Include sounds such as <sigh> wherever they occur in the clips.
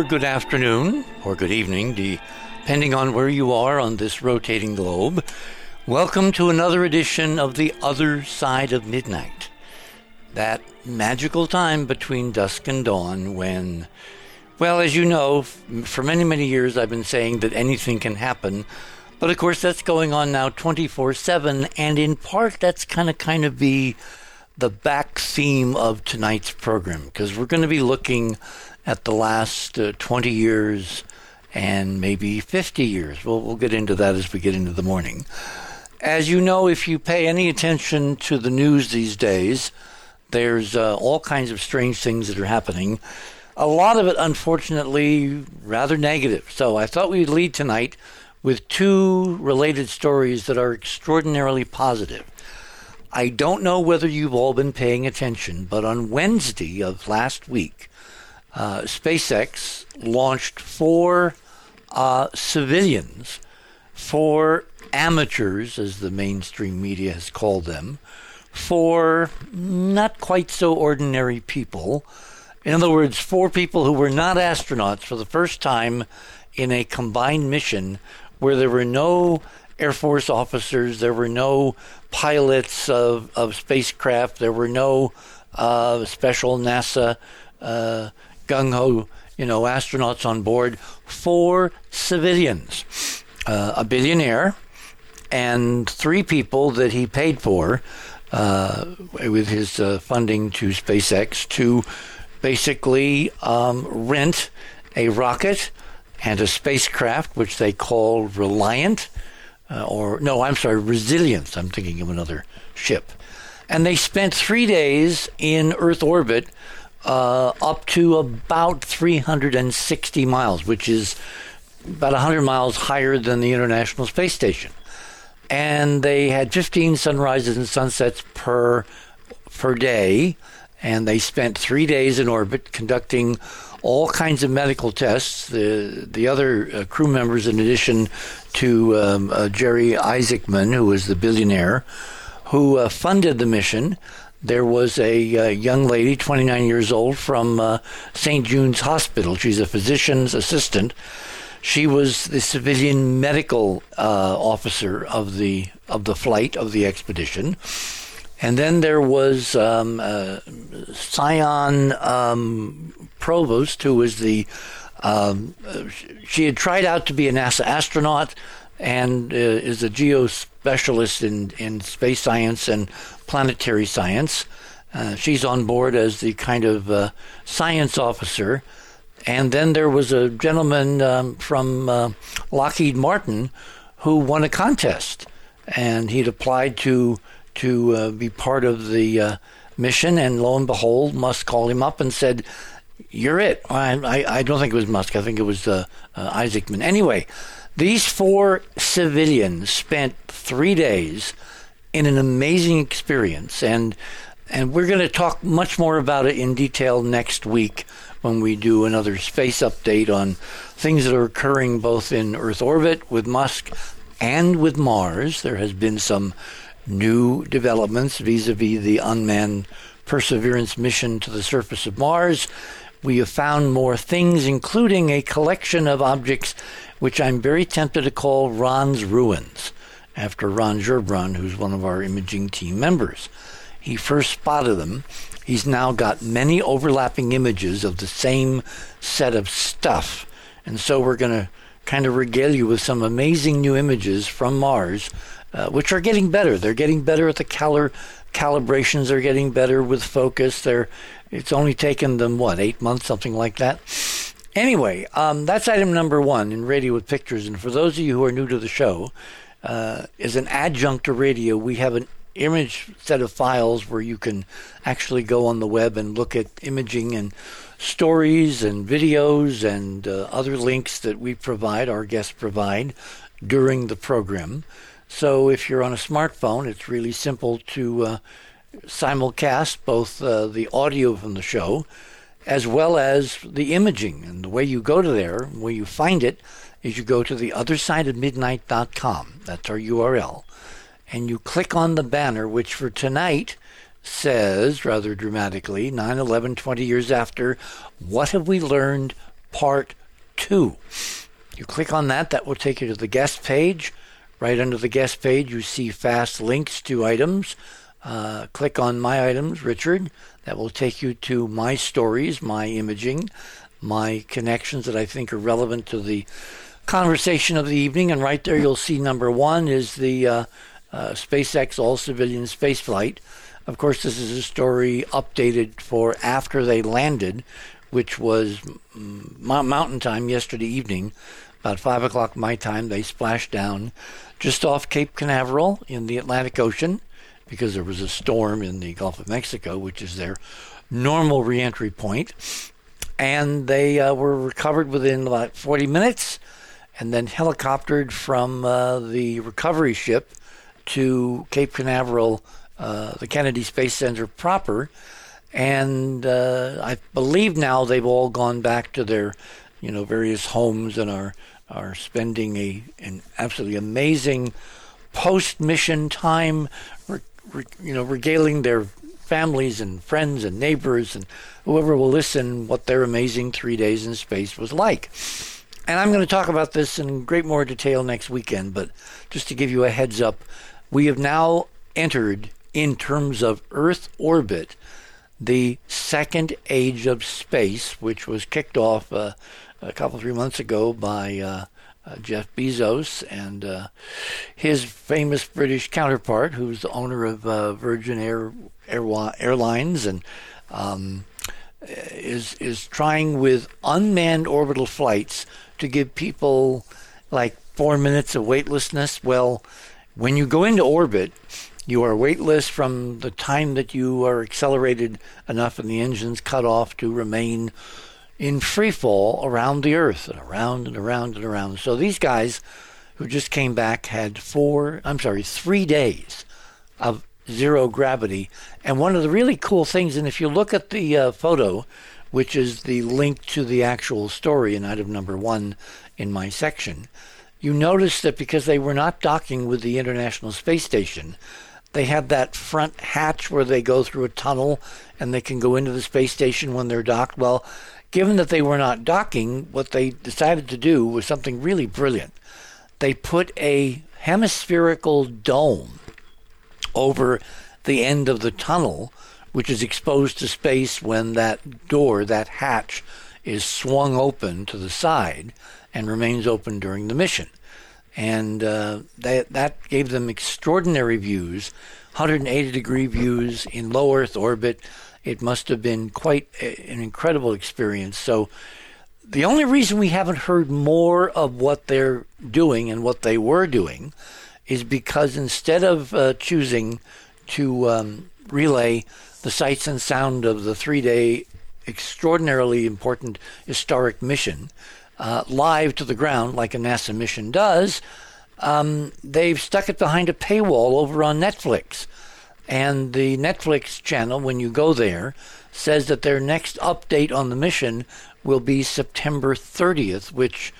Good or good afternoon, or good evening, depending on where you are on this rotating globe. Welcome to another edition of The Other Side of Midnight. That magical time between dusk and dawn when, well, as you know, for many, many years I've been saying that anything can happen. But of course, that's going on now 24 7, and in part, that's kind of kind of be the back theme of tonight's program because we're going to be looking at the last uh, 20 years and maybe 50 years. We'll, we'll get into that as we get into the morning. As you know, if you pay any attention to the news these days, there's uh, all kinds of strange things that are happening. A lot of it, unfortunately, rather negative. So I thought we'd lead tonight with two related stories that are extraordinarily positive. I don't know whether you've all been paying attention, but on Wednesday of last week, uh, SpaceX launched four uh, civilians, four amateurs, as the mainstream media has called them, four not quite so ordinary people. In other words, four people who were not astronauts for the first time in a combined mission where there were no Air Force officers, there were no pilots of, of spacecraft, there were no uh, special NASA uh, gung ho, you know, astronauts on board. Four civilians, uh, a billionaire, and three people that he paid for uh, with his uh, funding to SpaceX to basically um, rent a rocket and a spacecraft, which they call Reliant uh, or no, I'm sorry, Resilience. I'm thinking of another ship. And they spent three days in Earth orbit uh, up to about 360 miles, which is about 100 miles higher than the International Space Station. And they had 15 sunrises and sunsets per per day, and they spent three days in orbit conducting all kinds of medical tests. The the other uh, crew members, in addition to um, uh, Jerry Isaacman, who was the billionaire who uh, funded the mission. There was a uh, young lady, 29 years old, from uh, St. Jude's Hospital. She's a physician's assistant. She was the civilian medical uh, officer of the of the flight of the expedition. And then there was um, uh, Sion um, Provost, who was the um, she had tried out to be a NASA astronaut and uh, is a geospecialist in, in space science and planetary science. Uh, she's on board as the kind of uh, science officer. And then there was a gentleman um, from uh, Lockheed Martin who won a contest, and he'd applied to to uh, be part of the uh, mission. And lo and behold, Musk called him up and said, you're it. I, I, I, don't think it was Musk. I think it was uh, Isaacman. Anyway, these four civilians spent three days in an amazing experience, and and we're going to talk much more about it in detail next week when we do another space update on things that are occurring both in Earth orbit with Musk and with Mars. There has been some new developments vis-a-vis the unmanned Perseverance mission to the surface of Mars we have found more things, including a collection of objects which I'm very tempted to call Ron's Ruins, after Ron Gerbron, who's one of our imaging team members. He first spotted them. He's now got many overlapping images of the same set of stuff. And so we're going to kind of regale you with some amazing new images from Mars, uh, which are getting better. They're getting better at the color calibrations. They're getting better with focus. They're it's only taken them, what, eight months, something like that? Anyway, um, that's item number one in Radio with Pictures. And for those of you who are new to the show, uh, as an adjunct to radio, we have an image set of files where you can actually go on the web and look at imaging and stories and videos and uh, other links that we provide, our guests provide during the program. So if you're on a smartphone, it's really simple to uh, simulcast both uh, the audio from the show as well as the imaging. And the way you go to there, where you find it, is you go to the other side of midnight.com. That's our URL. And you click on the banner, which for tonight says, rather dramatically, 9 11, 20 years after, What Have We Learned? Part 2. You click on that, that will take you to the guest page. Right under the guest page, you see fast links to items. Uh, click on My Items, Richard. That will take you to my stories, my imaging, my connections that I think are relevant to the conversation of the evening. And right there, you'll see number one is the uh, uh, SpaceX all civilian spaceflight. Of course, this is a story updated for after they landed, which was mountain time yesterday evening. About 5 o'clock my time, they splashed down just off Cape Canaveral in the Atlantic Ocean because there was a storm in the Gulf of Mexico, which is their normal reentry point. And they uh, were recovered within about 40 minutes and then helicoptered from uh, the recovery ship to Cape Canaveral, uh, the Kennedy Space Center proper. And uh, I believe now they've all gone back to their, you know, various homes and are are spending a an absolutely amazing post mission time, re, re, you know, regaling their families and friends and neighbors and whoever will listen what their amazing three days in space was like. And I'm going to talk about this in great more detail next weekend, but just to give you a heads up, we have now entered, in terms of Earth orbit, the second age of space, which was kicked off uh, a couple three months ago by uh, uh, Jeff Bezos and uh, his famous British counterpart, who's the owner of uh, Virgin Air, Air Airlines, and um, is is trying with unmanned orbital flights to give people like four minutes of weightlessness. Well, when you go into orbit, you are weightless from the time that you are accelerated enough and the engines cut off to remain in free fall around the earth and around and around and around. So these guys who just came back had four, I'm sorry, three days of zero gravity. And one of the really cool things, and if you look at the uh, photo, which is the link to the actual story in item number one in my section, you notice that because they were not docking with the International Space Station, they have that front hatch where they go through a tunnel and they can go into the space station when they're docked. Well, given that they were not docking, what they decided to do was something really brilliant. They put a hemispherical dome over the end of the tunnel, which is exposed to space when that door, that hatch, is swung open to the side and remains open during the mission. And uh, that, that gave them extraordinary views, 180 degree views in low Earth orbit it must have been quite a, an incredible experience. So, the only reason we haven't heard more of what they're doing and what they were doing is because instead of uh, choosing to um, relay the sights and sound of the three day, extraordinarily important historic mission uh, live to the ground, like a NASA mission does, um, they've stuck it behind a paywall over on Netflix. And the Netflix channel, when you go there, says that their next update on the mission will be September 30th, which,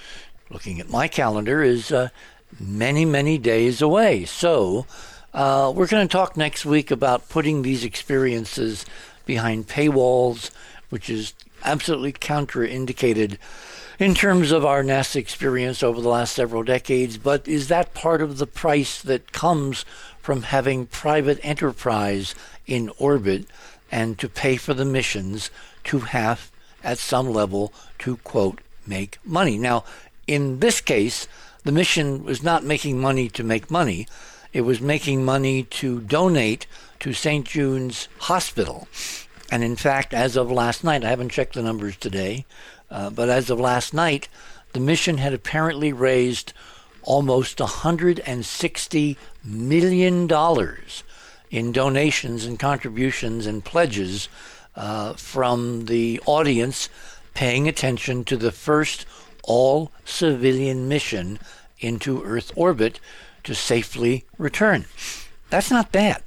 looking at my calendar, is uh, many, many days away. So, uh, we're going to talk next week about putting these experiences behind paywalls, which is absolutely counterindicated in terms of our NASA experience over the last several decades. But is that part of the price that comes from having private enterprise in orbit and to pay for the missions to have, at some level, to quote, make money. Now, in this case, the mission was not making money to make money, it was making money to donate to St. Jude's Hospital. And in fact, as of last night, I haven't checked the numbers today, uh, but as of last night, the mission had apparently raised almost $160 million in donations and contributions and pledges uh, from the audience paying attention to the first all civilian mission into Earth orbit to safely return. That's not bad.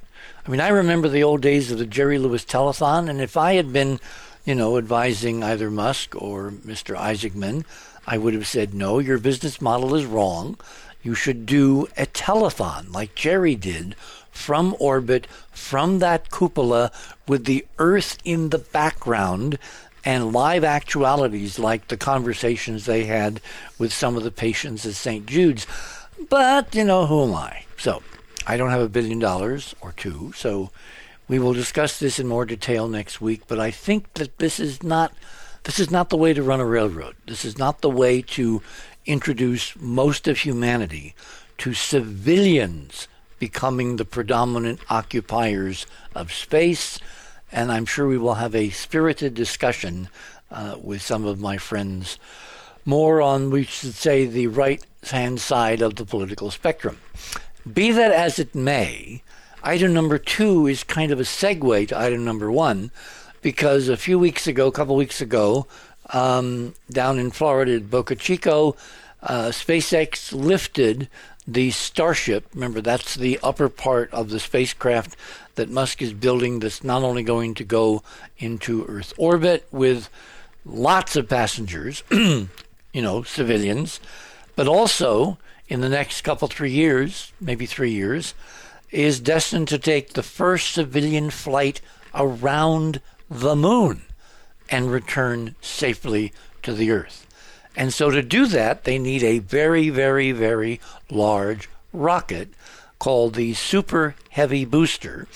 I mean, I remember the old days of the Jerry Lewis telethon, and if I had been, you know, advising either Musk or Mr. Isaacman, I would have said, no, your business model is wrong. You should do a telethon like Jerry did from orbit, from that cupola, with the Earth in the background, and live actualities like the conversations they had with some of the patients at St. Jude's. But, you know, who am I? So, I don't have a billion dollars or two, so we will discuss this in more detail next week, but I think that this is not this is not the way to run a railroad. This is not the way to introduce most of humanity to civilians becoming the predominant occupiers of space. And I'm sure we will have a spirited discussion uh, with some of my friends more on, we should say, the right hand side of the political spectrum. Be that as it may, item number two is kind of a segue to item number one because a few weeks ago, a couple weeks ago, um, down in Florida at Boca Chico, uh, SpaceX lifted the Starship. Remember, that's the upper part of the spacecraft that Musk is building that's not only going to go into Earth orbit with lots of passengers, <clears throat> you know, civilians, but also in the next couple, three years, maybe three years, is destined to take the first civilian flight around the moon and return safely to the Earth. And so to do that, they need a very, very, very large rocket called the Super Heavy Booster.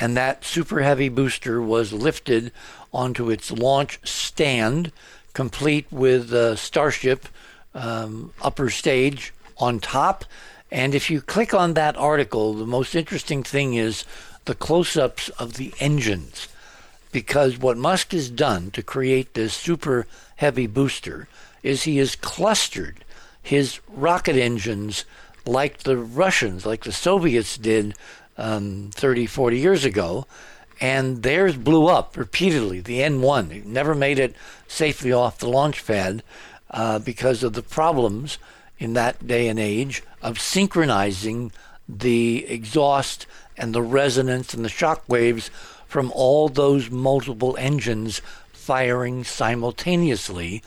And that Super Heavy Booster was lifted onto its launch stand, complete with a Starship um, upper stage on top. And if you click on that article, the most interesting thing is the close ups of the engines because what Musk has done to create this super heavy booster is he has clustered his rocket engines like the Russians, like the Soviets did um, 30, 40 years ago, and theirs blew up repeatedly. The N1 never made it safely off the launch pad uh, because of the problems in that day and age of synchronizing the exhaust and the resonance and the shock waves from all those multiple engines firing simultaneously.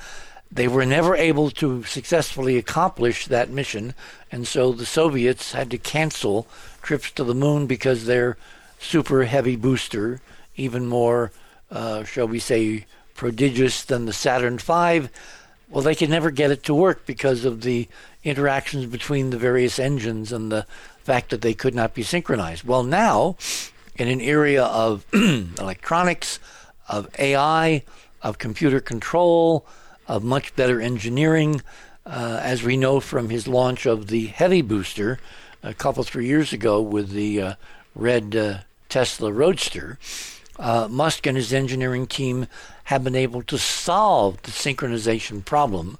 They were never able to successfully accomplish that mission, and so the Soviets had to cancel trips to the moon because their super heavy booster, even more, uh, shall we say, prodigious than the Saturn V, well, they could never get it to work because of the interactions between the various engines and the fact that they could not be synchronized. Well, now in an area of <clears throat> electronics, of AI, of computer control, of much better engineering. Uh, as we know from his launch of the heavy booster a couple, three years ago with the uh, red uh, Tesla Roadster, uh, Musk and his engineering team have been able to solve the synchronization problem.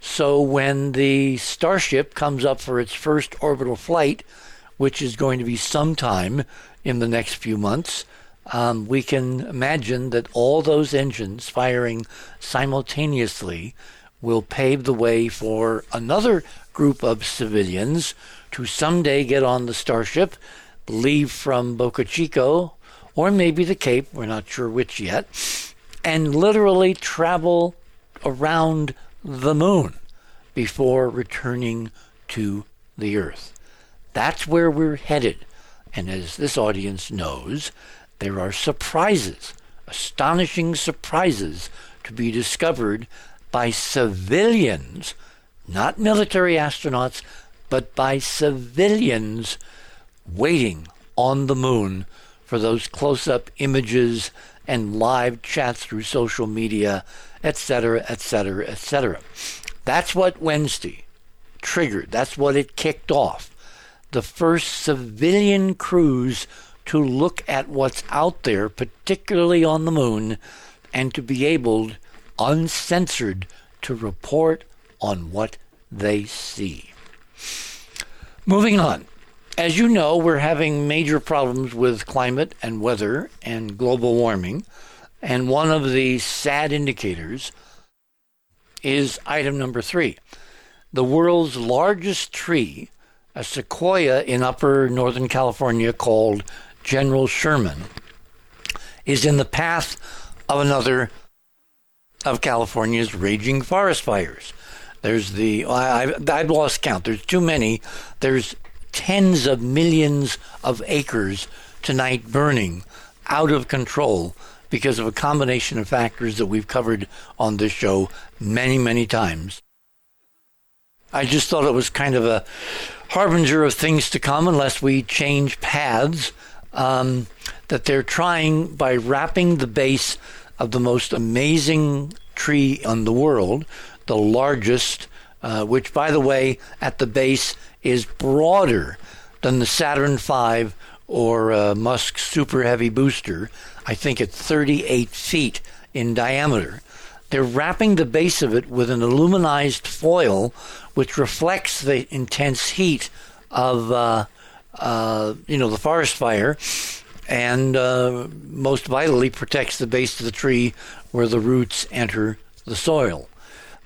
So when the Starship comes up for its first orbital flight, which is going to be sometime in the next few months, um, we can imagine that all those engines firing simultaneously will pave the way for another group of civilians to someday get on the Starship, leave from Boca Chico, or maybe the Cape, we're not sure which yet, and literally travel around the moon before returning to the Earth. That's where we're headed. And as this audience knows, there are surprises, astonishing surprises to be discovered by civilians, not military astronauts, but by civilians waiting on the moon for those close up images and live chats through social media, etc., etc., etc. That's what Wednesday triggered. That's what it kicked off the first civilian crews to look at what's out there, particularly on the moon, and to be able, uncensored, to report on what they see. Moving on. As you know, we're having major problems with climate and weather and global warming, and one of the sad indicators is item number three. The world's largest tree a sequoia in upper Northern California called General Sherman is in the path of another of California's raging forest fires. There's the, I, I've lost count. There's too many. There's tens of millions of acres tonight burning out of control because of a combination of factors that we've covered on this show many, many times. I just thought it was kind of a harbinger of things to come unless we change paths. Um, that they're trying by wrapping the base of the most amazing tree in the world, the largest, uh, which, by the way, at the base is broader than the Saturn V or uh, Musk Super Heavy booster. I think it's 38 feet in diameter. They're wrapping the base of it with an aluminized foil, which reflects the intense heat of, uh, uh, you know, the forest fire, and uh, most vitally protects the base of the tree where the roots enter the soil.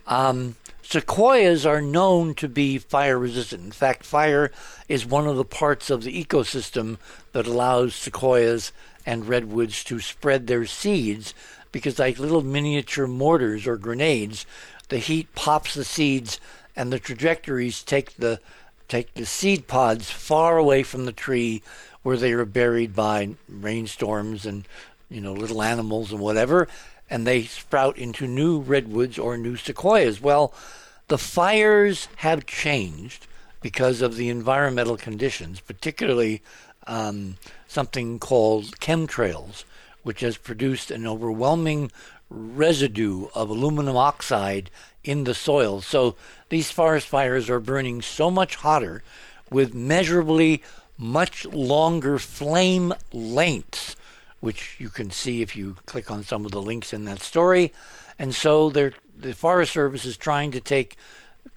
Um, sequoias are known to be fire resistant. In fact, fire is one of the parts of the ecosystem that allows sequoias and redwoods to spread their seeds because, like little miniature mortars or grenades, the heat pops the seeds and the trajectories take the take the seed pods far away from the tree where they are buried by rainstorms and you know little animals and whatever and they sprout into new redwoods or new sequoias. Well the fires have changed because of the environmental conditions particularly um, something called chemtrails which has produced an overwhelming residue of aluminum oxide in the soil so these forest fires are burning so much hotter with measurably much longer flame lengths, which you can see if you click on some of the links in that story. And so the Forest Service is trying to take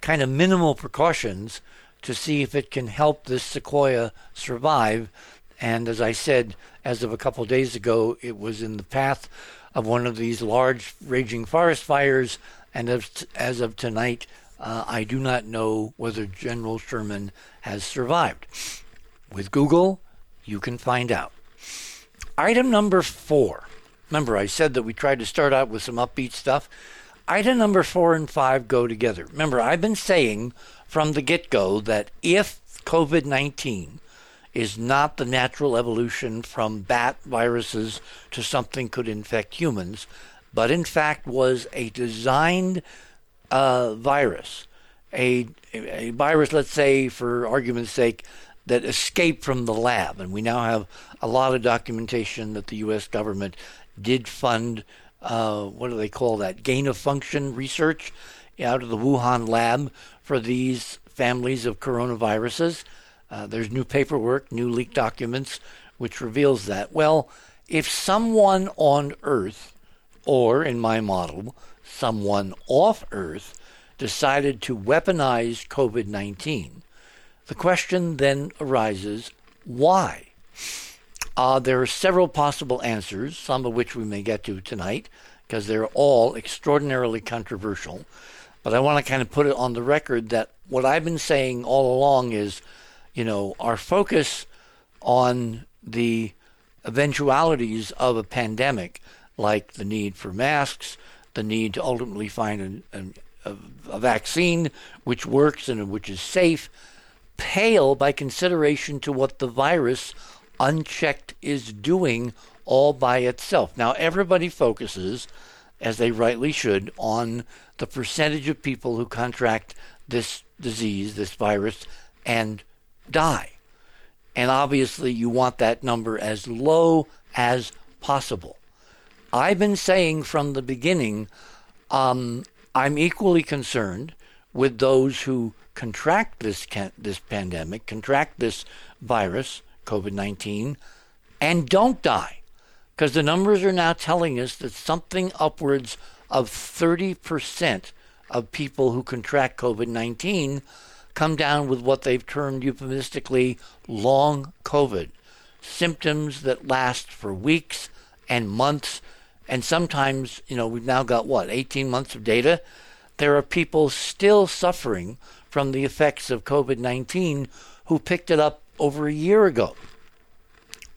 kind of minimal precautions to see if it can help this sequoia survive. And as I said, as of a couple of days ago, it was in the path of one of these large raging forest fires. And as, as of tonight, uh, I do not know whether General Sherman has survived. With Google, you can find out. Item number four. Remember, I said that we tried to start out with some upbeat stuff. Item number four and five go together. Remember, I've been saying from the get go that if COVID 19 is not the natural evolution from bat viruses to something could infect humans, but in fact was a designed uh, virus, a, a virus, let's say, for argument's sake, that escaped from the lab. And we now have a lot of documentation that the U.S. government did fund, uh, what do they call that, gain of function research out of the Wuhan lab for these families of coronaviruses. Uh, there's new paperwork, new leaked documents, which reveals that. Well, if someone on Earth, or in my model, someone off Earth, decided to weaponize COVID 19, the question then arises why? Uh, there are several possible answers, some of which we may get to tonight, because they're all extraordinarily controversial. But I want to kind of put it on the record that what I've been saying all along is, you know, our focus on the eventualities of a pandemic, like the need for masks, the need to ultimately find a, a, a vaccine which works and which is safe, pale by consideration to what the virus unchecked is doing all by itself. Now, everybody focuses, as they rightly should, on the percentage of people who contract this disease, this virus, and die. And obviously, you want that number as low as possible. I've been saying from the beginning, um, I'm equally concerned with those who contract this this pandemic, contract this virus, COVID-19, and don't die. Because the numbers are now telling us that something upwards of 30% of people who contract COVID 19 come down with what they've termed euphemistically long COVID symptoms that last for weeks and months. And sometimes, you know, we've now got what, 18 months of data? There are people still suffering from the effects of COVID 19 who picked it up over a year ago.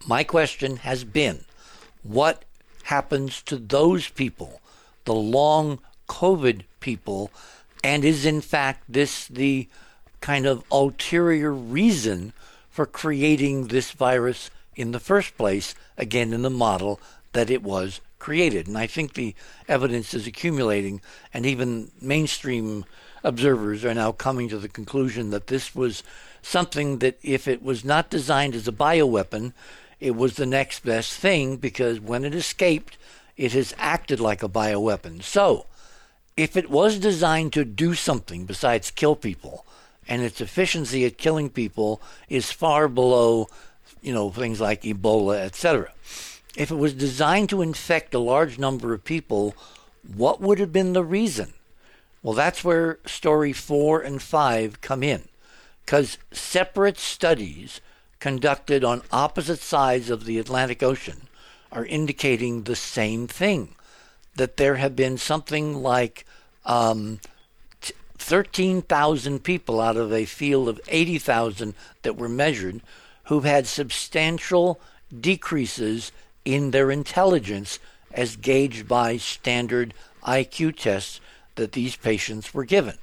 My question has been what happens to those people, the long COVID people, and is in fact this the kind of ulterior reason for creating this virus in the first place, again, in the model that it was created. And I think the evidence is accumulating, and even mainstream observers are now coming to the conclusion that this was something that, if it was not designed as a bioweapon, it was the next best thing because when it escaped, it has acted like a bioweapon. So, if it was designed to do something besides kill people, and its efficiency at killing people is far below, you know, things like Ebola, etc. If it was designed to infect a large number of people, what would have been the reason? Well, that's where story four and five come in, because separate studies conducted on opposite sides of the Atlantic Ocean are indicating the same thing that there have been something like um, 13,000 people out of a field of 80,000 that were measured who've had substantial decreases in their intelligence as gauged by standard IQ tests that these patients were given.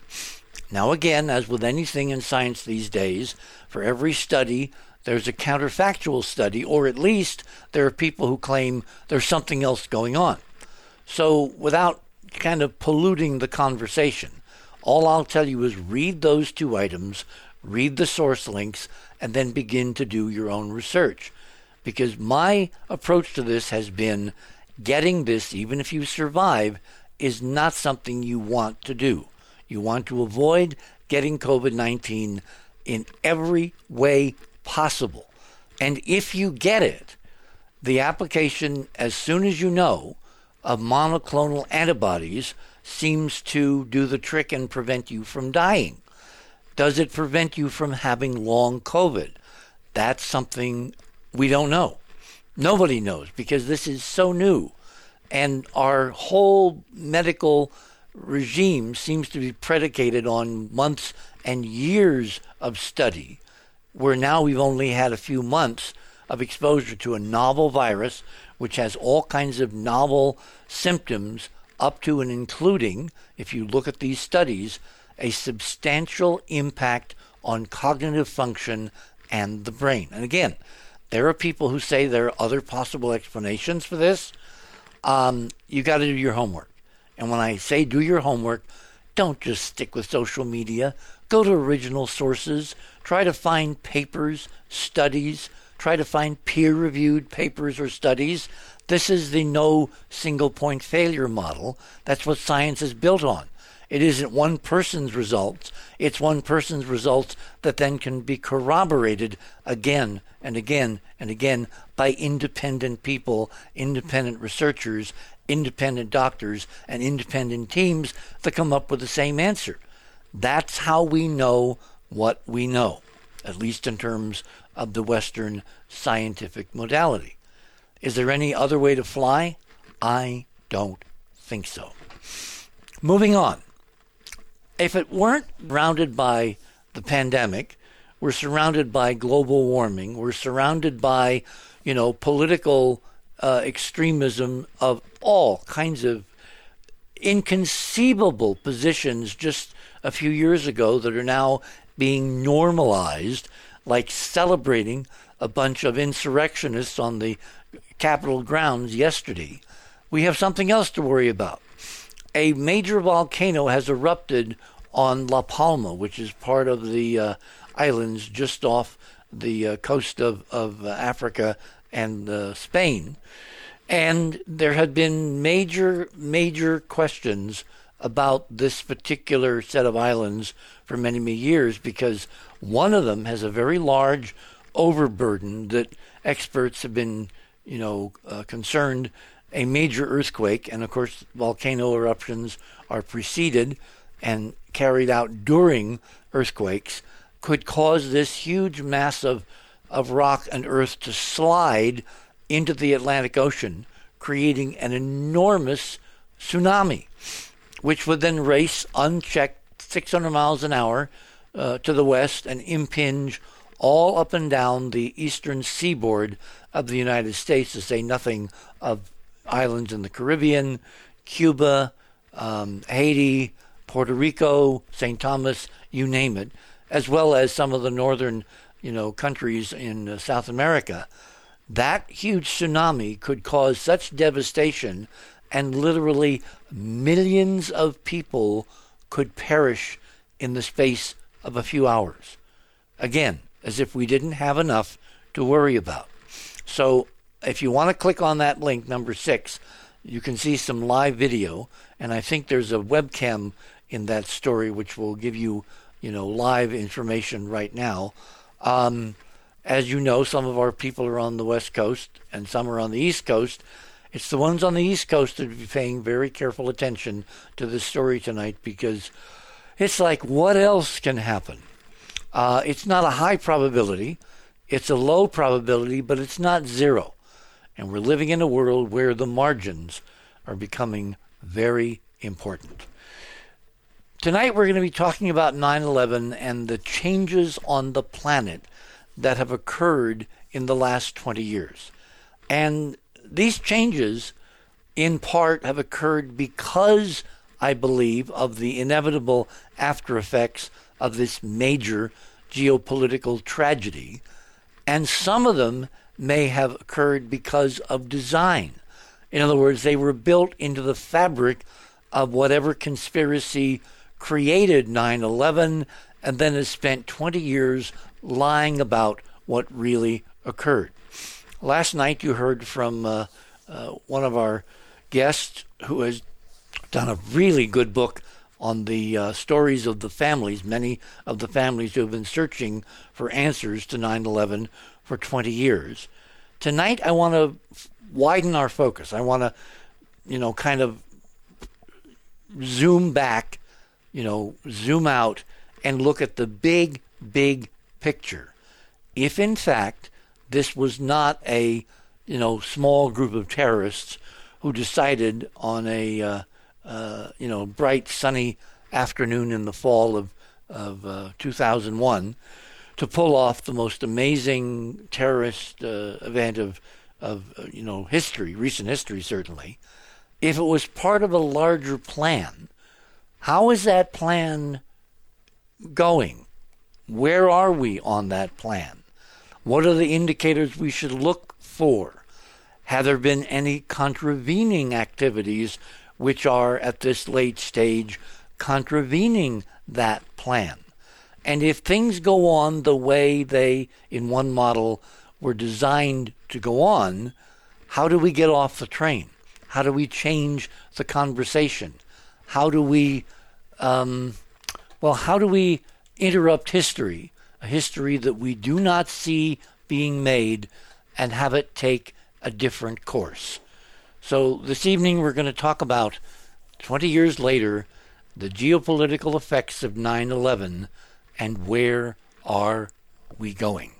Now, again, as with anything in science these days, for every study, there's a counterfactual study, or at least there are people who claim there's something else going on. So, without kind of polluting the conversation, all I'll tell you is read those two items, read the source links, and then begin to do your own research. Because my approach to this has been getting this, even if you survive, is not something you want to do. You want to avoid getting COVID 19 in every way possible. And if you get it, the application, as soon as you know, of monoclonal antibodies seems to do the trick and prevent you from dying. Does it prevent you from having long COVID? That's something we don't know. Nobody knows because this is so new. And our whole medical regime seems to be predicated on months and years of study where now we've only had a few months of exposure to a novel virus which has all kinds of novel symptoms up to and including, if you look at these studies, a substantial impact on cognitive function and the brain. And again, there are people who say there are other possible explanations for this. Um, you got to do your homework. And when I say do your homework, don't just stick with social media. Go to original sources. Try to find papers, studies. Try to find peer reviewed papers or studies. This is the no single point failure model. That's what science is built on. It isn't one person's results, it's one person's results that then can be corroborated again and again and again by independent people, independent researchers, independent doctors, and independent teams that come up with the same answer. That's how we know what we know, at least in terms of the Western scientific modality. Is there any other way to fly? I don't think so. Moving on. If it weren't surrounded by the pandemic, we're surrounded by global warming, we're surrounded by, you know, political uh, extremism of all kinds of inconceivable positions just a few years ago that are now being normalized, like celebrating a bunch of insurrectionists on the Capitol grounds yesterday. We have something else to worry about. A major volcano has erupted on La Palma, which is part of the uh, islands just off the uh, coast of, of uh, Africa and uh, Spain. And there had been major, major questions about this particular set of islands for many, many years because one of them has a very large overburden that experts have been, you know, uh, concerned a major earthquake, and of course, volcano eruptions are preceded and carried out during earthquakes, could cause this huge mass of, of rock and earth to slide into the Atlantic Ocean, creating an enormous tsunami which would then race unchecked 600 miles an hour uh, to the west and impinge all up and down the eastern seaboard of the United States, to say nothing of islands in the Caribbean, Cuba, um, Haiti, Puerto Rico, St. Thomas, you name it. as well as some of the northern, you know, countries in uh, South America, that huge tsunami could cause such devastation and literally millions of people could perish in the space of a few hours. Again, as if we didn't have enough to worry about. So, if you want to click on that link, number six, you can see some live video, and I think there's a webcam in that story which will give you, you know, live information right now. Um, as you know, some of our people are on the West Coast and some are on the East Coast. It's the ones on the East Coast that be paying very careful attention to this story tonight because it's like, what else can happen? Uh, it's not a high probability, it's a low probability, but it's not zero. And we're living in a world where the margins are becoming very important. Tonight, we're going to be talking about 9 11 and the changes on the planet that have occurred in the last 20 years. And these changes, in part, have occurred because, I believe, of the inevitable after effects of this major geopolitical tragedy. And some of them may have occurred because of design. In other words, they were built into the fabric of whatever conspiracy created 9 11 and then has spent 20 years lying about what really occurred. Last night you heard from uh, uh, one of our guests who has done a really good book on the uh, stories of the families, many of the families who have been searching for answers to 9 11 for 20 years. Tonight, I want to widen our focus. I want to, you know, kind of zoom back, you know, zoom out and look at the big, big picture. If in fact this was not a, you know, small group of terrorists who decided on a, uh, uh, you know, bright sunny afternoon in the fall of of uh, 2001 to pull off the most amazing terrorist uh, event of of uh, you know history, recent history certainly. If it was part of a larger plan, how is that plan going? Where are we on that plan? What are the indicators we should look for? Have there been any contravening activities which are at this late stage contravening that plan? And if things go on the way they, in one model, were designed to go on, how do we get off the train? How do we change the conversation? How do we, um, well, how do we interrupt history, a history that we do not see being made, and have it take a different course? So this evening we're going to talk about 20 years later the geopolitical effects of 9 11 and where are we going?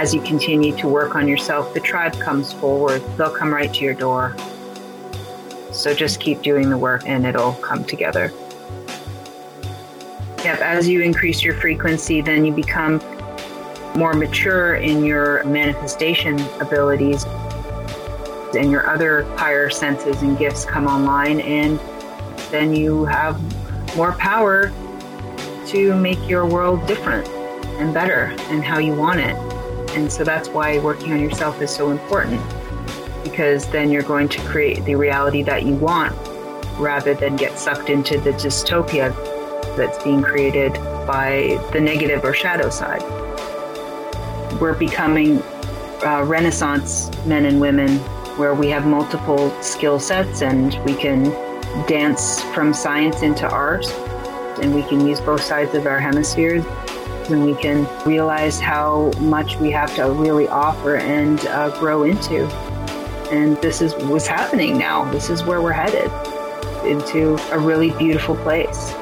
As you continue to work on yourself, the tribe comes forward. They'll come right to your door. So just keep doing the work and it'll come together. Yep, as you increase your frequency, then you become more mature in your manifestation abilities and your other higher senses and gifts come online and then you have more power to make your world different and better and how you want it. And so that's why working on yourself is so important because then you're going to create the reality that you want rather than get sucked into the dystopia that's being created by the negative or shadow side. We're becoming uh, Renaissance men and women where we have multiple skill sets and we can dance from science into art and we can use both sides of our hemispheres and we can realize how much we have to really offer and uh, grow into. And this is what's happening now. This is where we're headed into a really beautiful place.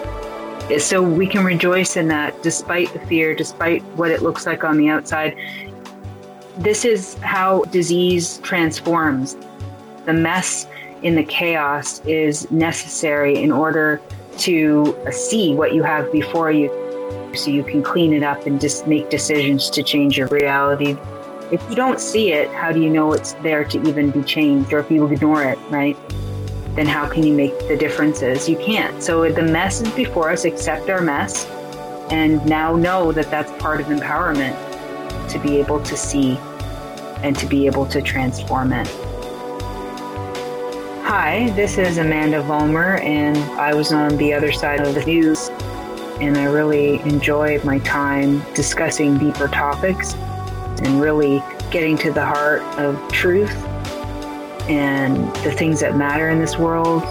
So we can rejoice in that despite the fear, despite what it looks like on the outside. This is how disease transforms. The mess in the chaos is necessary in order to see what you have before you so you can clean it up and just make decisions to change your reality. If you don't see it, how do you know it's there to even be changed? Or if you ignore it, right? Then how can you make the differences? You can't. So the mess is before us, accept our mess, and now know that that's part of empowerment to be able to see and to be able to transform it. Hi, this is Amanda Vollmer, and I was on the other side of the news and I really enjoy my time discussing deeper topics and really getting to the heart of truth and the things that matter in this world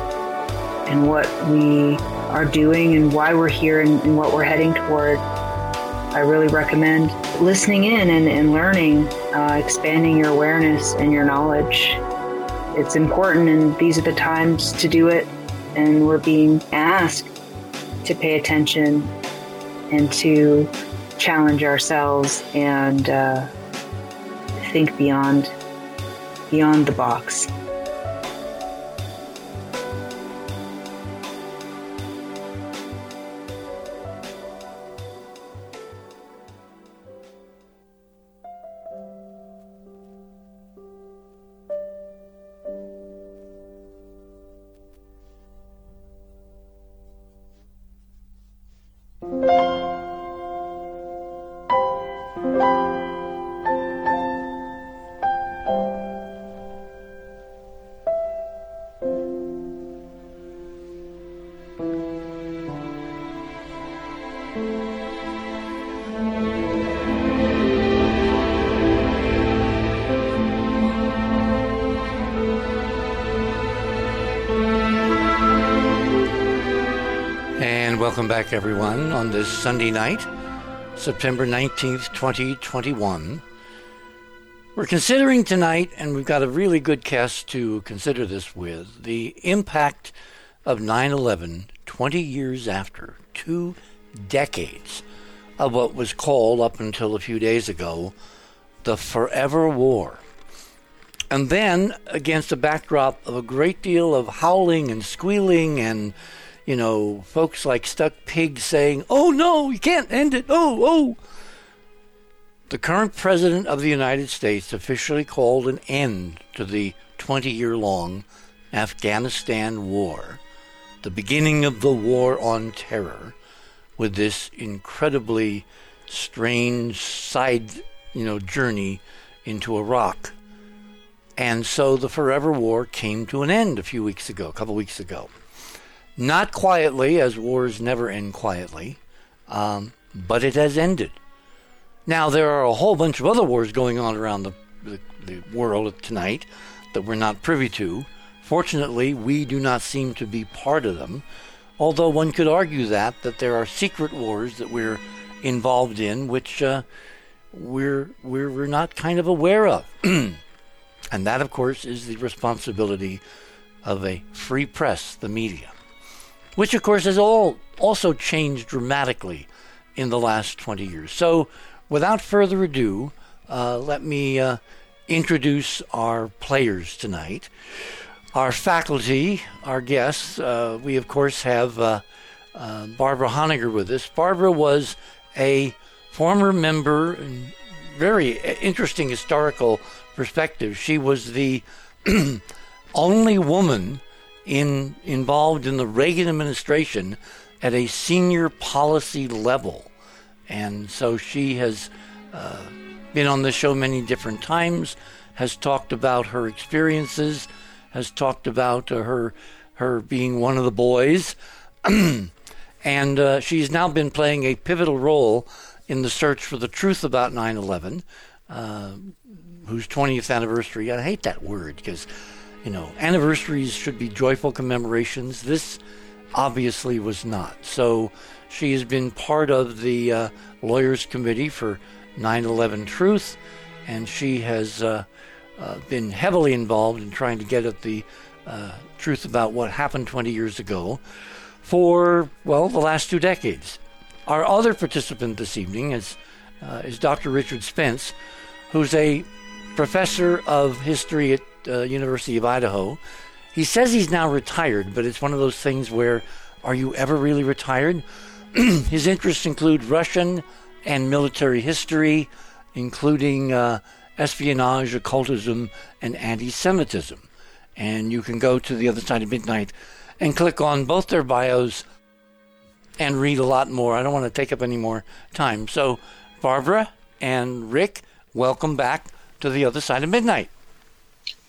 and what we are doing and why we're here and, and what we're heading toward. I really recommend listening in and, and learning, uh, expanding your awareness and your knowledge. It's important, and these are the times to do it. And we're being asked to pay attention and to challenge ourselves and uh, think beyond beyond the box. Welcome back, everyone, on this Sunday night, September 19th, 2021. We're considering tonight, and we've got a really good cast to consider this with, the impact of 9 11 20 years after, two decades of what was called, up until a few days ago, the Forever War. And then, against a backdrop of a great deal of howling and squealing and you know, folks like Stuck Pig saying, oh no, you can't end it, oh, oh. The current President of the United States officially called an end to the 20 year long Afghanistan war, the beginning of the war on terror, with this incredibly strange side, you know, journey into Iraq. And so the Forever War came to an end a few weeks ago, a couple weeks ago. Not quietly, as wars never end quietly, um, but it has ended. Now, there are a whole bunch of other wars going on around the, the, the world tonight that we're not privy to. Fortunately, we do not seem to be part of them, although one could argue that, that there are secret wars that we're involved in, which uh, we're, we're, we're not kind of aware of. <clears throat> and that, of course, is the responsibility of a free press, the media which of course has all also changed dramatically in the last 20 years. So, without further ado, uh, let me uh, introduce our players tonight. Our faculty, our guests, uh, we of course have uh, uh, Barbara Honegger with us. Barbara was a former member, and very interesting historical perspective. She was the <clears throat> only woman in involved in the Reagan administration at a senior policy level, and so she has uh, been on the show many different times. Has talked about her experiences, has talked about uh, her her being one of the boys, <clears throat> and uh, she's now been playing a pivotal role in the search for the truth about 9/11, uh, whose 20th anniversary. I hate that word because you know, anniversaries should be joyful commemorations. This obviously was not. So she has been part of the uh, Lawyers Committee for 9 11 Truth, and she has uh, uh, been heavily involved in trying to get at the uh, truth about what happened 20 years ago for, well, the last two decades. Our other participant this evening is, uh, is Dr. Richard Spence, who's a professor of history at uh, University of Idaho. He says he's now retired, but it's one of those things where are you ever really retired? <clears throat> His interests include Russian and military history, including uh, espionage, occultism, and anti Semitism. And you can go to the other side of midnight and click on both their bios and read a lot more. I don't want to take up any more time. So, Barbara and Rick, welcome back to the other side of midnight.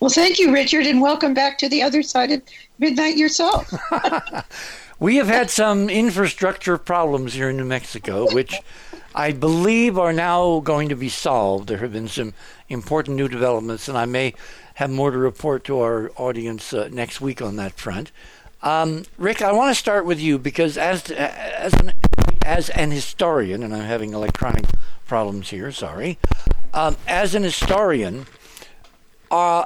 Well, thank you, Richard, and welcome back to the other side of midnight yourself. <laughs> <laughs> we have had some infrastructure problems here in New Mexico, which I believe are now going to be solved. There have been some important new developments, and I may have more to report to our audience uh, next week on that front. Um, Rick, I want to start with you because as as an, as an historian, and I'm having electronic problems here. Sorry. Um, as an historian, uh,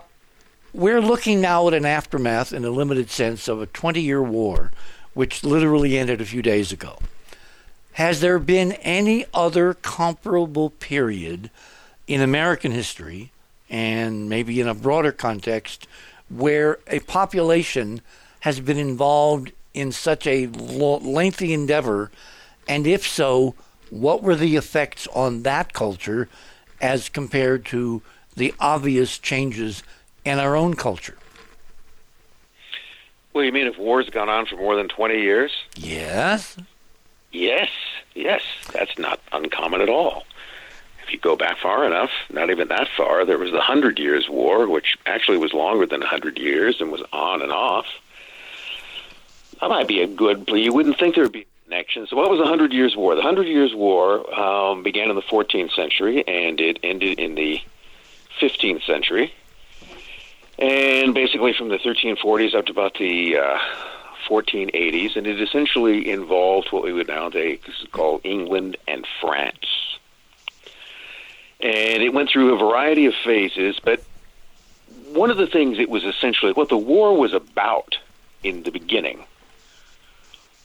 we're looking now at an aftermath, in a limited sense, of a 20 year war, which literally ended a few days ago. Has there been any other comparable period in American history, and maybe in a broader context, where a population has been involved in such a lengthy endeavor? And if so, what were the effects on that culture as compared to the obvious changes in our own culture. Well, you mean if war's gone on for more than 20 years? Yes. Yes, yes. That's not uncommon at all. If you go back far enough, not even that far, there was the Hundred Years' War, which actually was longer than a hundred years and was on and off. That might be a good, you wouldn't think there would be a connection. So, what was the Hundred Years' War? The Hundred Years' War um, began in the 14th century and it ended in the 15th century and basically from the 1340s up to about the uh, 1480s, and it essentially involved what we would nowadays call England and France. And it went through a variety of phases, but one of the things it was essentially what the war was about in the beginning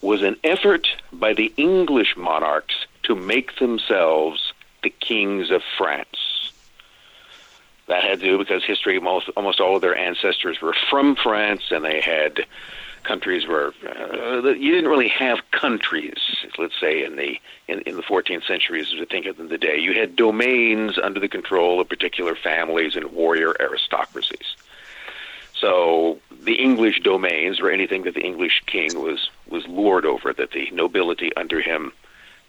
was an effort by the English monarchs to make themselves the kings of France. That had to do because history, most, almost all of their ancestors were from France, and they had countries where uh, you didn't really have countries. Let's say in the in, in the 14th century, as we think of them today, you had domains under the control of particular families and warrior aristocracies. So the English domains were anything that the English king was was lord over, that the nobility under him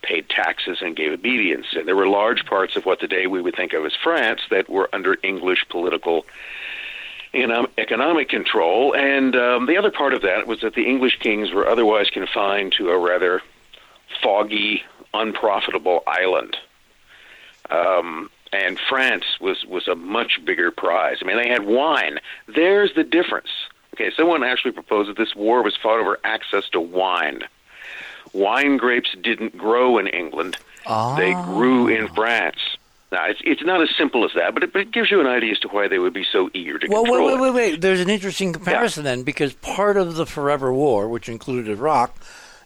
paid taxes and gave obedience. And there were large parts of what today we would think of as France that were under English political and economic control. And um, the other part of that was that the English kings were otherwise confined to a rather foggy, unprofitable island. Um, and France was, was a much bigger prize. I mean, they had wine. There's the difference. Okay, someone actually proposed that this war was fought over access to wine wine grapes didn't grow in England; oh. they ah. grew in France. Now, it's, it's not as simple as that, but it, but it gives you an idea as to why they would be so eager to well, control wait, wait, wait, wait. There's an interesting comparison yeah. then, because part of the Forever War, which included Iraq,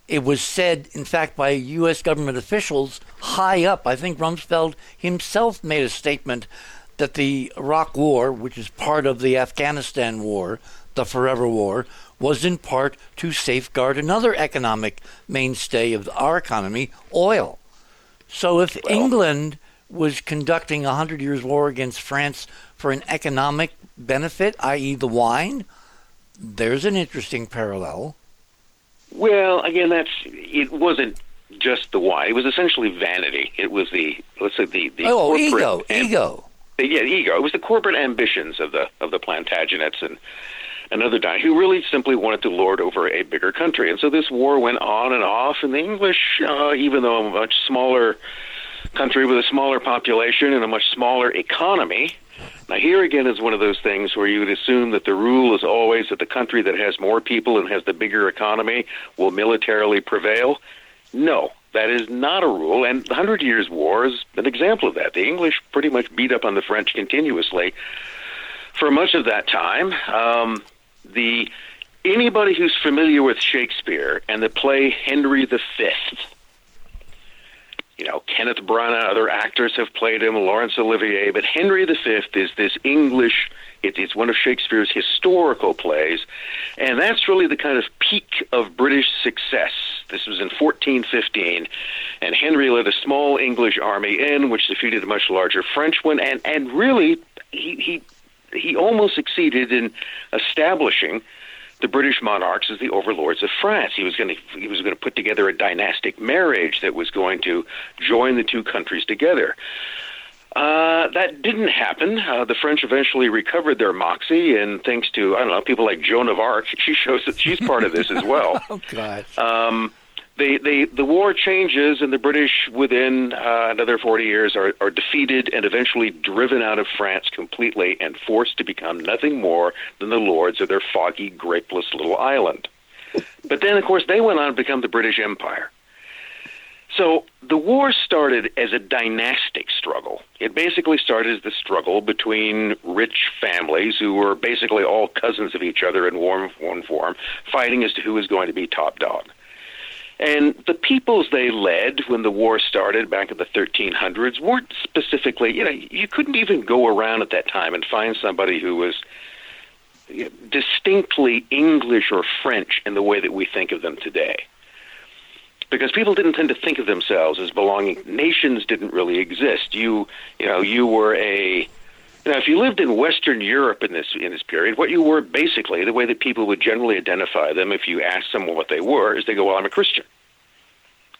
it was said, in fact, by U.S. government officials high up. I think Rumsfeld himself made a statement that the Iraq War, which is part of the Afghanistan War, the Forever War, was in part to safeguard another economic mainstay of our economy, oil. So if well, England was conducting a Hundred Years' War against France for an economic benefit, i.e., the wine, there's an interesting parallel. Well, again, that's it wasn't just the wine. It was essentially vanity. It was the let's say the the oh ego, amb- ego. Yeah, ego. It was the corporate ambitions of the of the Plantagenets and another guy who really simply wanted to lord over a bigger country. And so this war went on and off, and the English, uh, even though a much smaller country with a smaller population and a much smaller economy, now, here again is one of those things where you would assume that the rule is always that the country that has more people and has the bigger economy will militarily prevail. No, that is not a rule, and the Hundred Years' War is an example of that. The English pretty much beat up on the French continuously for much of that time. Um, the anybody who's familiar with Shakespeare and the play Henry V you know, Kenneth Branagh, other actors have played him, Laurence Olivier, but Henry V is this English, it, it's one of Shakespeare's historical plays, and that's really the kind of peak of British success. This was in 1415, and Henry led a small English army in, which defeated a much larger French one, and, and really, he, he, he almost succeeded in establishing the British monarchs as the overlords of France. He was going to he was going to put together a dynastic marriage that was going to join the two countries together. Uh, that didn't happen. Uh, the French eventually recovered their moxie, and thanks to I don't know people like Joan of Arc, <laughs> she shows that she's part of this as well. <laughs> oh God. Um, the, the, the war changes, and the British, within uh, another 40 years, are, are defeated and eventually driven out of France completely and forced to become nothing more than the lords of their foggy, grapeless little island. But then, of course, they went on to become the British Empire. So the war started as a dynastic struggle. It basically started as the struggle between rich families who were basically all cousins of each other in one form, fighting as to who was going to be top dog. And the peoples they led when the war started back in the 1300s weren't specifically, you know, you couldn't even go around at that time and find somebody who was distinctly English or French in the way that we think of them today. Because people didn't tend to think of themselves as belonging. Nations didn't really exist. You, you know, you were a now, if you lived in Western Europe in this in this period, what you were basically the way that people would generally identify them, if you asked someone what they were, is they go, "Well, I'm a Christian."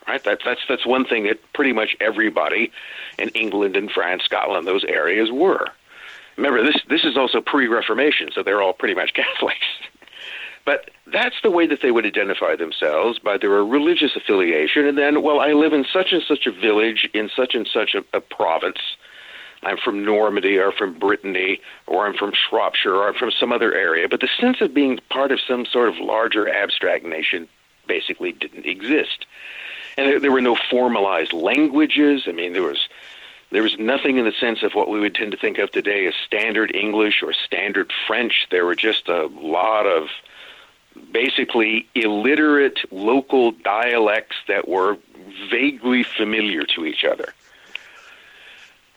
Right? That's that's that's one thing that pretty much everybody in England and France, Scotland, those areas were. Remember, this this is also pre-Reformation, so they're all pretty much <laughs> Catholics. but that's the way that they would identify themselves by their religious affiliation, and then, well, I live in such and such a village in such and such a, a province I'm from Normandy or from Brittany or I'm from Shropshire or I'm from some other area. But the sense of being part of some sort of larger abstract nation basically didn't exist. And there, there were no formalized languages. I mean, there was there was nothing in the sense of what we would tend to think of today as standard English or standard French. There were just a lot of basically illiterate local dialects that were vaguely familiar to each other.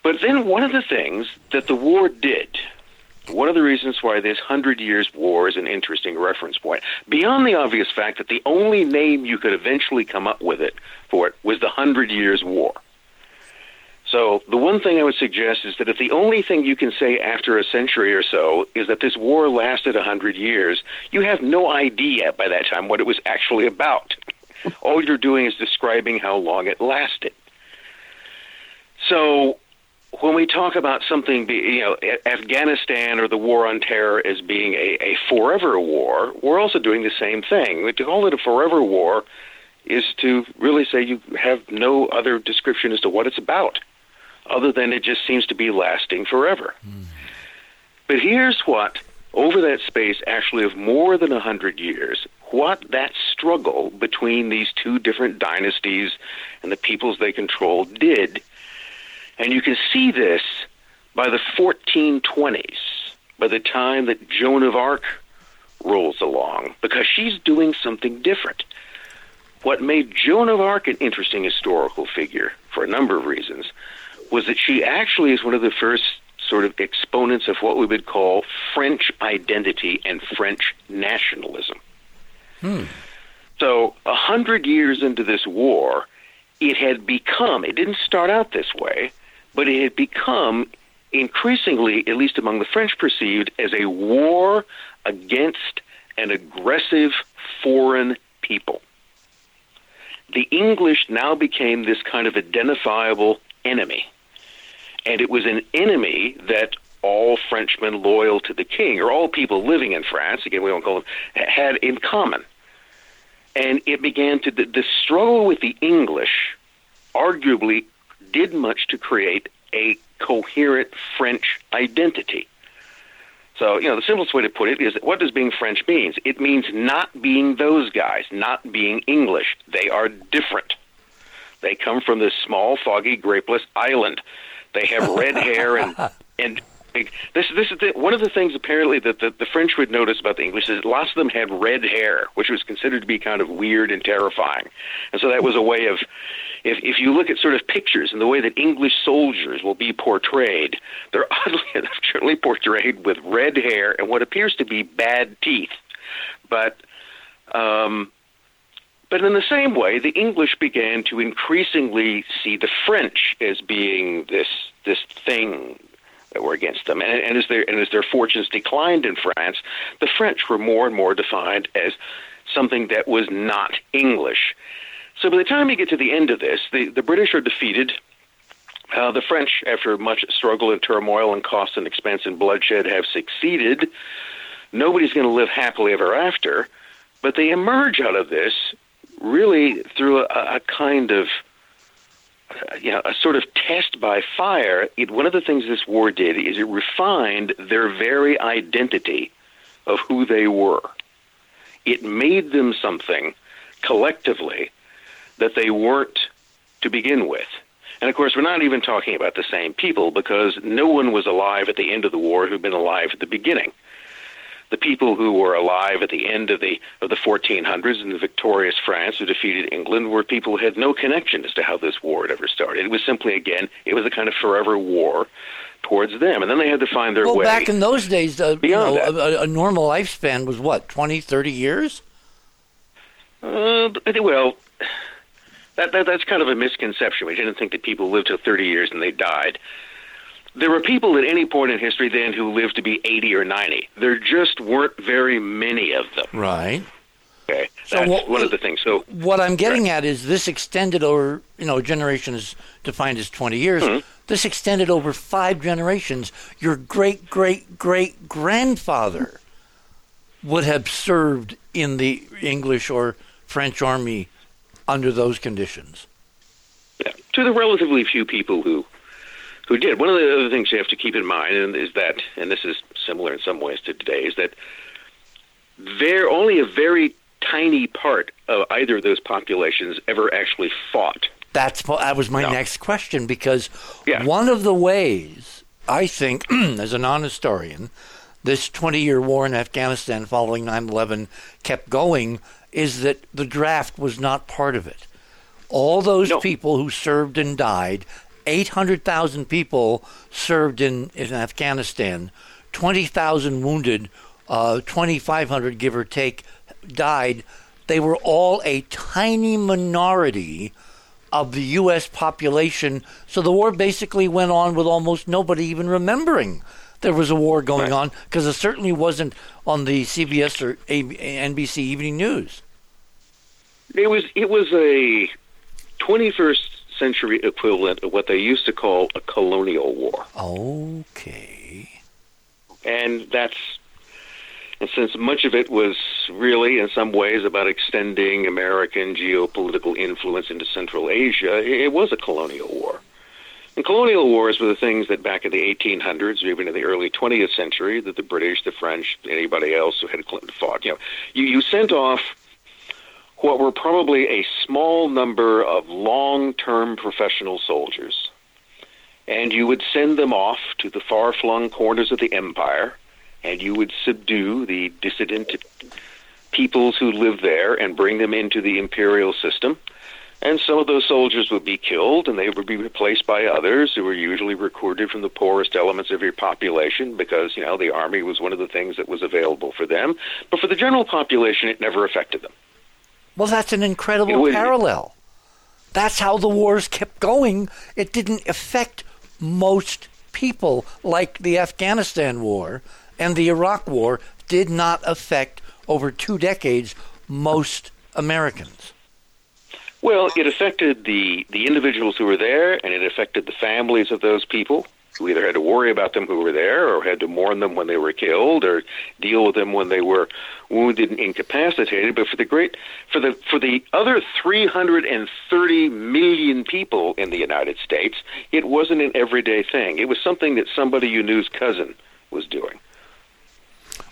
But then one of the things that the war did, one of the reasons why this Hundred Years' War is an interesting reference point, beyond the obvious fact that the only name you could eventually come up with it for it was the Hundred Years' War. So the one thing I would suggest is that if the only thing you can say after a century or so is that this war lasted a hundred years, you have no idea by that time what it was actually about. All you're doing is describing how long it lasted. So when we talk about something, you know, Afghanistan or the war on terror as being a, a forever war, we're also doing the same thing. To call it a forever war is to really say you have no other description as to what it's about, other than it just seems to be lasting forever. Mm. But here's what, over that space actually of more than a hundred years, what that struggle between these two different dynasties and the peoples they control did and you can see this by the 1420s, by the time that Joan of Arc rolls along, because she's doing something different. what made Joan of Arc an interesting historical figure for a number of reasons was that she actually is one of the first sort of exponents of what we would call French identity and French nationalism. Hmm. So, a hundred years into this war, it had become, it didn't start out this way, but it had become increasingly, at least among the French, perceived as a war against an aggressive foreign people. The English now became this kind of identifiable enemy. And it was an enemy that all Frenchmen loyal to the king, or all people living in France, again, we don't call them, had in common. And it began to, the, the struggle with the English arguably did much to create a coherent French identity. So, you know, the simplest way to put it is that what does being French means? It means not being those guys, not being English. They are different. They come from this small, foggy, grapeless island. They have red hair and <laughs> and this this is the, one of the things apparently that the, the French would notice about the English is lots of them had red hair, which was considered to be kind of weird and terrifying, and so that was a way of if if you look at sort of pictures and the way that English soldiers will be portrayed, they're <laughs> oddly enough generally portrayed with red hair and what appears to be bad teeth, but. Um, but in the same way, the English began to increasingly see the French as being this this thing that were against them. And, and as their and as their fortunes declined in France, the French were more and more defined as something that was not English. So by the time you get to the end of this, the, the British are defeated. Uh, the French, after much struggle and turmoil and cost and expense and bloodshed, have succeeded. Nobody's going to live happily ever after, but they emerge out of this really through a, a kind of uh, you know, a sort of test by fire. It, one of the things this war did is it refined their very identity of who they were. It made them something collectively that they weren't to begin with. And of course, we're not even talking about the same people because no one was alive at the end of the war who'd been alive at the beginning the people who were alive at the end of the of the 1400s in the victorious France who defeated England were people who had no connection as to how this war had ever started. It was simply again, it was a kind of forever war towards them, and then they had to find their well, way. Well, back in those days, uh, you know, a, a, normal lifespan was what 20, 30 years. Uh, well. That, that, that's kind of a misconception. We didn't think that people lived to 30 years and they died there were people at any point in history then who lived to be 80 or 90. There just weren't very many of them. Right. Okay. So That's what, one of the things. So what I'm getting right. at is this extended over, you know, generation is defined as 20 years. Mm-hmm. This extended over five generations. Your great great great grandfather would have served in the English or French army under those conditions. Yeah. To the relatively few people who who did. One of the other things you have to keep in mind is that, and this is similar in some ways to today, is that there only a very tiny part of either of those populations ever actually fought. That's that was my no. next question because yeah. one of the ways I think, <clears throat> as a non-historian, this 20-year war in Afghanistan following 9/11 kept going is that the draft was not part of it. All those no. people who served and died 800,000 people served in, in Afghanistan, 20,000 wounded, uh, 2,500, give or take, died. They were all a tiny minority of the U.S. population. So the war basically went on with almost nobody even remembering there was a war going on because it certainly wasn't on the CBS or NBC Evening News. It was it was a 21st century equivalent of what they used to call a colonial war. Okay. And that's and since much of it was really, in some ways, about extending American geopolitical influence into Central Asia, it was a colonial war. And colonial wars were the things that back in the 1800s or even in the early 20th century that the British, the French, anybody else who had fought. You know, you, you sent off what were probably a small number of long term professional soldiers. And you would send them off to the far flung corners of the empire, and you would subdue the dissident peoples who lived there and bring them into the imperial system. And some of those soldiers would be killed, and they would be replaced by others who were usually recruited from the poorest elements of your population because, you know, the army was one of the things that was available for them. But for the general population, it never affected them. Well, that's an incredible was- parallel. That's how the wars kept going. It didn't affect most people like the Afghanistan war and the Iraq war did not affect over two decades most Americans. Well, it affected the, the individuals who were there, and it affected the families of those people who either had to worry about them who were there, or had to mourn them when they were killed, or deal with them when they were wounded and incapacitated. But for the great, for the for the other 330 million people in the United States, it wasn't an everyday thing. It was something that somebody you knew's cousin was doing.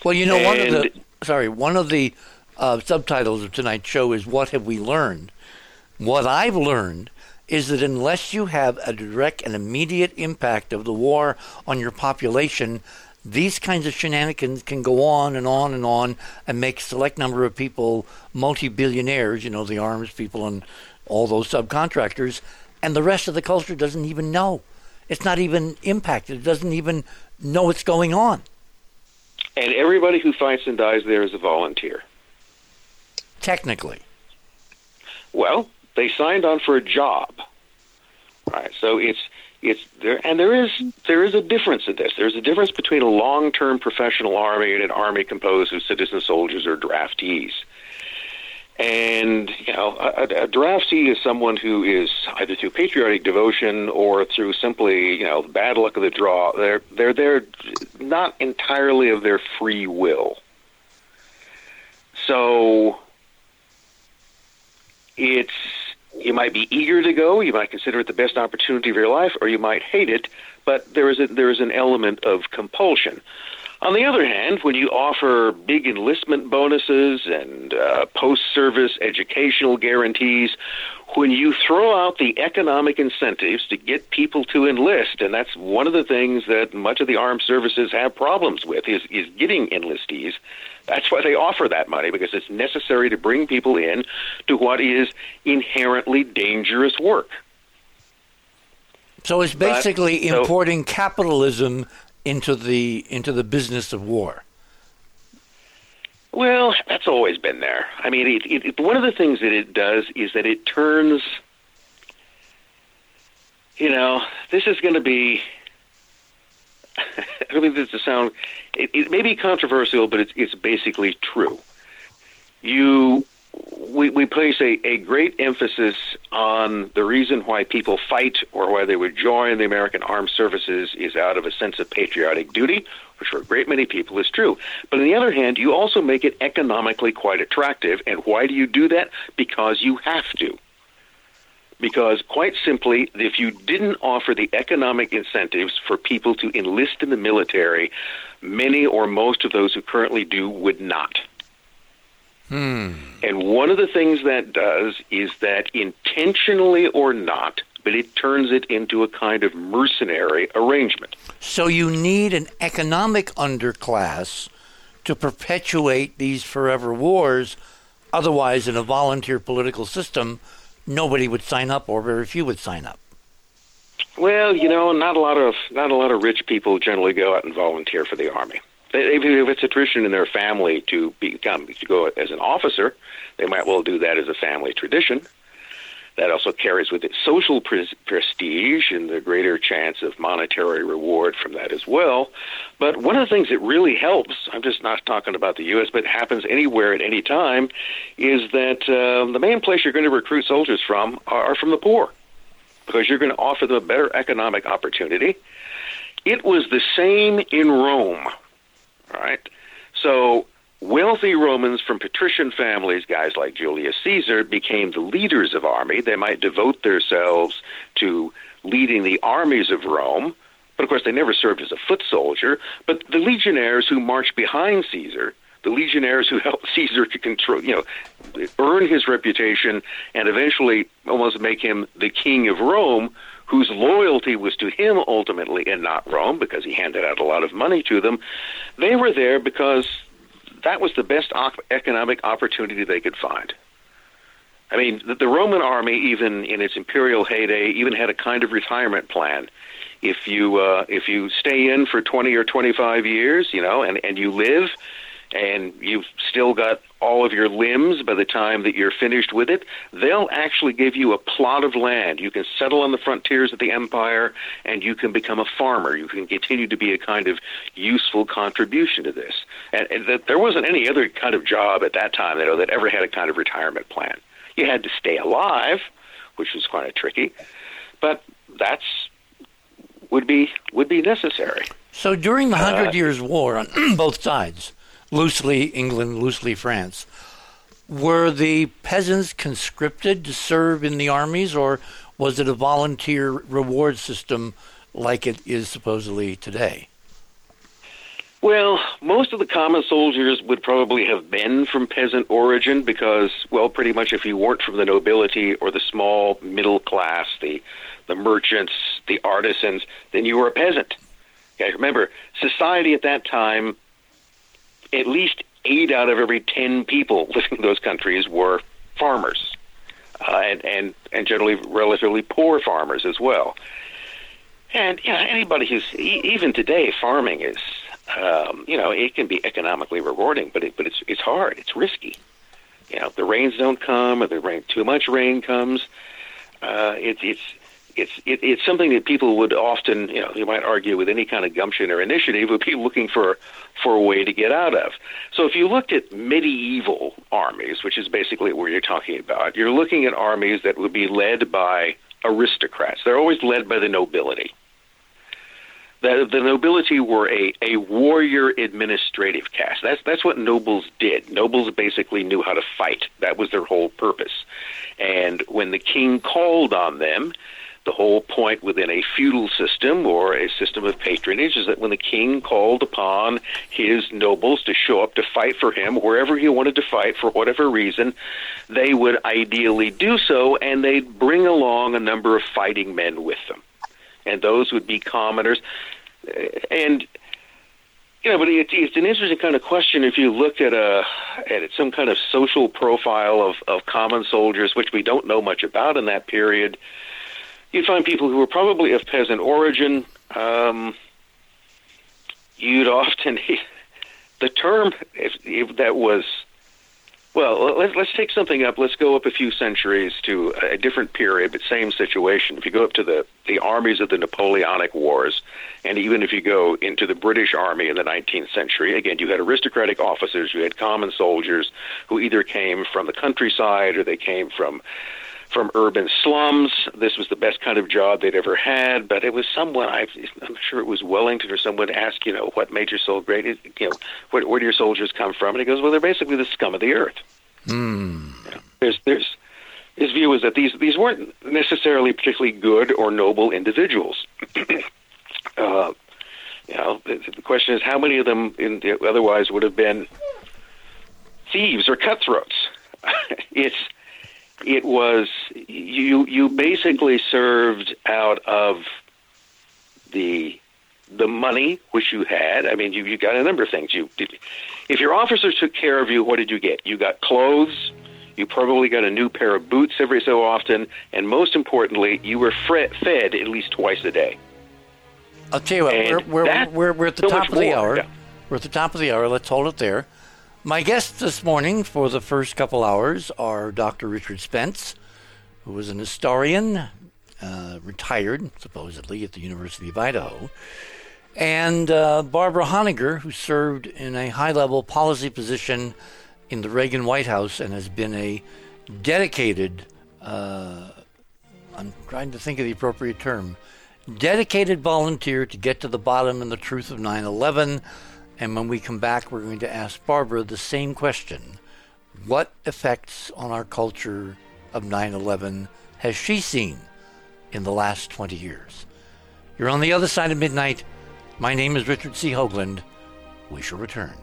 Well, you know, one of the sorry, one of the uh, subtitles of tonight's show is "What have we learned?" What I've learned is that unless you have a direct and immediate impact of the war on your population, these kinds of shenanigans can go on and on and on and make select number of people multi-billionaires. You know, the arms people and all those subcontractors, and the rest of the culture doesn't even know. It's not even impacted. It doesn't even know what's going on. And everybody who fights and dies there is a volunteer. Technically. Well, they signed on for a job. Right. So it's it's there and there is there is a difference in this. There's a difference between a long-term professional army and an army composed of citizen soldiers or draftees. And you know, a, a draftee is someone who is either through patriotic devotion or through simply you know bad luck of the draw. They're they're there not entirely of their free will. So it's you might be eager to go, you might consider it the best opportunity of your life, or you might hate it. But there is a, there is an element of compulsion. On the other hand, when you offer big enlistment bonuses and uh, post-service educational guarantees, when you throw out the economic incentives to get people to enlist, and that's one of the things that much of the armed services have problems with is, is getting enlistees. That's why they offer that money because it's necessary to bring people in to what is inherently dangerous work. So it's But- basically so- importing capitalism into the into the business of war. Well, that's always been there. I mean, it, it, it, one of the things that it does is that it turns, you know, this is going to be. <laughs> I don't mean this to sound. It may be controversial, but it's it's basically true. You, we we place a, a great emphasis on the reason why people fight or why they would join the American Armed Services is out of a sense of patriotic duty, which for a great many people is true. But on the other hand, you also make it economically quite attractive. And why do you do that? Because you have to. Because quite simply, if you didn't offer the economic incentives for people to enlist in the military, many or most of those who currently do would not. Hmm. And one of the things that does is that intentionally or not, but it turns it into a kind of mercenary arrangement. So you need an economic underclass to perpetuate these forever wars. Otherwise, in a volunteer political system, nobody would sign up, or very few would sign up. Well, you know, not a lot of not a lot of rich people generally go out and volunteer for the army. They- If it's a tradition in their family to become to go as an officer, they might well do that as a family tradition. That also carries with it social pres- prestige and the greater chance of monetary reward from that as well. But one of the things that really helps, I'm just not talking about the U.S., but happens anywhere at any time, is that um, the main place you're going to recruit soldiers from are from the poor because you're going to offer them a better economic opportunity. It was the same in Rome, right? So wealthy Romans from patrician families, guys like Julius Caesar, became the leaders of army. They might devote themselves to leading the armies of Rome, but of course they never served as a foot soldier. But the legionnaires who marched behind Caesar, the legionnaires who <laughs> helped Caesar to control, you know, earn his reputation and eventually almost make him the king of Rome, whose loyalty was to him ultimately and not Rome because he handed out a lot of money to them. They were there because that was the best op- economic opportunity they could find. I mean, the, the Roman army, even in its imperial heyday, even had a kind of retirement plan. If you uh, if you stay in for twenty or twenty five years, you know, and and you live, and you've still got all of your limbs by the time that you're finished with it, they'll actually give you a plot of land. You can settle on the frontiers of the empire and you can become a farmer. You can continue to be a kind of useful contribution to this. And, and that there wasn't any other kind of job at that time you know, that ever had a kind of retirement plan. You had to stay alive, which was kind of tricky, but that's would be would be necessary. So during the Hundred uh, Years' War on <clears throat> both sides, loosely England, loosely France. Were the peasants conscripted to serve in the armies, or was it a volunteer reward system like it is supposedly today? Well, most of the common soldiers would probably have been from peasant origin because, well, pretty much if you weren't from the nobility or the small middle class, the the merchants, the artisans, then you were a peasant. Okay, remember, society at that time at least eight out of every ten people <laughs> living in those countries were farmers, uh, and and and generally relatively poor farmers as well. And you know, anybody who's even today farming is, um, you know, it can be economically rewarding, but it, but it's it's hard, it's risky. You know, the rains don't come, or the rain too much rain comes. Uh, it's it's it's it, it's something that people would often, you know, you might argue with any kind of gumption or initiative, would be looking for for a way to get out of. So if you looked at medieval armies, which is basically what you're talking about, you're looking at armies that would be led by aristocrats. They're always led by the nobility. The, the nobility were a, a warrior administrative caste. That's that's what nobles did. Nobles basically knew how to fight. That was their whole purpose. And when the king called on them, the whole point within a feudal system or a system of patronage is that when the king called upon his nobles to show up to fight for him wherever he wanted to fight for whatever reason, they would ideally do so and they'd bring along a number of fighting men with them. And those would be commoners. Uh, and you know, but it's, it's an interesting kind of question if you look at a at some kind of social profile of, of common soldiers, which we don't know much about in that period you'd find people who were probably of peasant origin. Um, you'd often <laughs> the term if, if that was well let's, let's take something up let's go up a few centuries to a different period but same situation if you go up to the the armies of the napoleonic wars and even if you go into the british army in the 19th century again you had aristocratic officers you had common soldiers who either came from the countryside or they came from from urban slums. This was the best kind of job they'd ever had, but it was someone I, I'm sure it was Wellington or someone asked, you know, what made your soul great? You know, where, where do your soldiers come from? And he goes, well, they're basically the scum of the earth. Mm. You know, there's there's his view was that these these weren't necessarily particularly good or noble individuals. <clears throat> uh, you know, the, the question is how many of them in, otherwise would have been thieves or cutthroats. <laughs> it's it was you you basically served out of the the money which you had. I mean, you you got a number of things. You did, if your officers took care of you, what did you get? You got clothes. You probably got a new pair of boots every so often, and most importantly, you were fed at least twice a day. I'll tell you what, we're, we're, we're, we're, at the so top of the more. hour. Yeah. We're at the top of the hour. Let's hold it there. My guests this morning for the first couple hours are Dr. Richard Spence, who is an historian, uh, retired supposedly at the University of Idaho, and uh, Barbara Honegger, who served in a high level policy position in the Reagan White House and has been a dedicated, uh, I'm trying to think of the appropriate term, dedicated volunteer to get to the bottom and the truth of 9 11 and when we come back, we're going to ask Barbara the same question What effects on our culture of 9 11 has she seen in the last 20 years? You're on the other side of midnight. My name is Richard C. Hoagland. We shall return.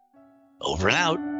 Over and out.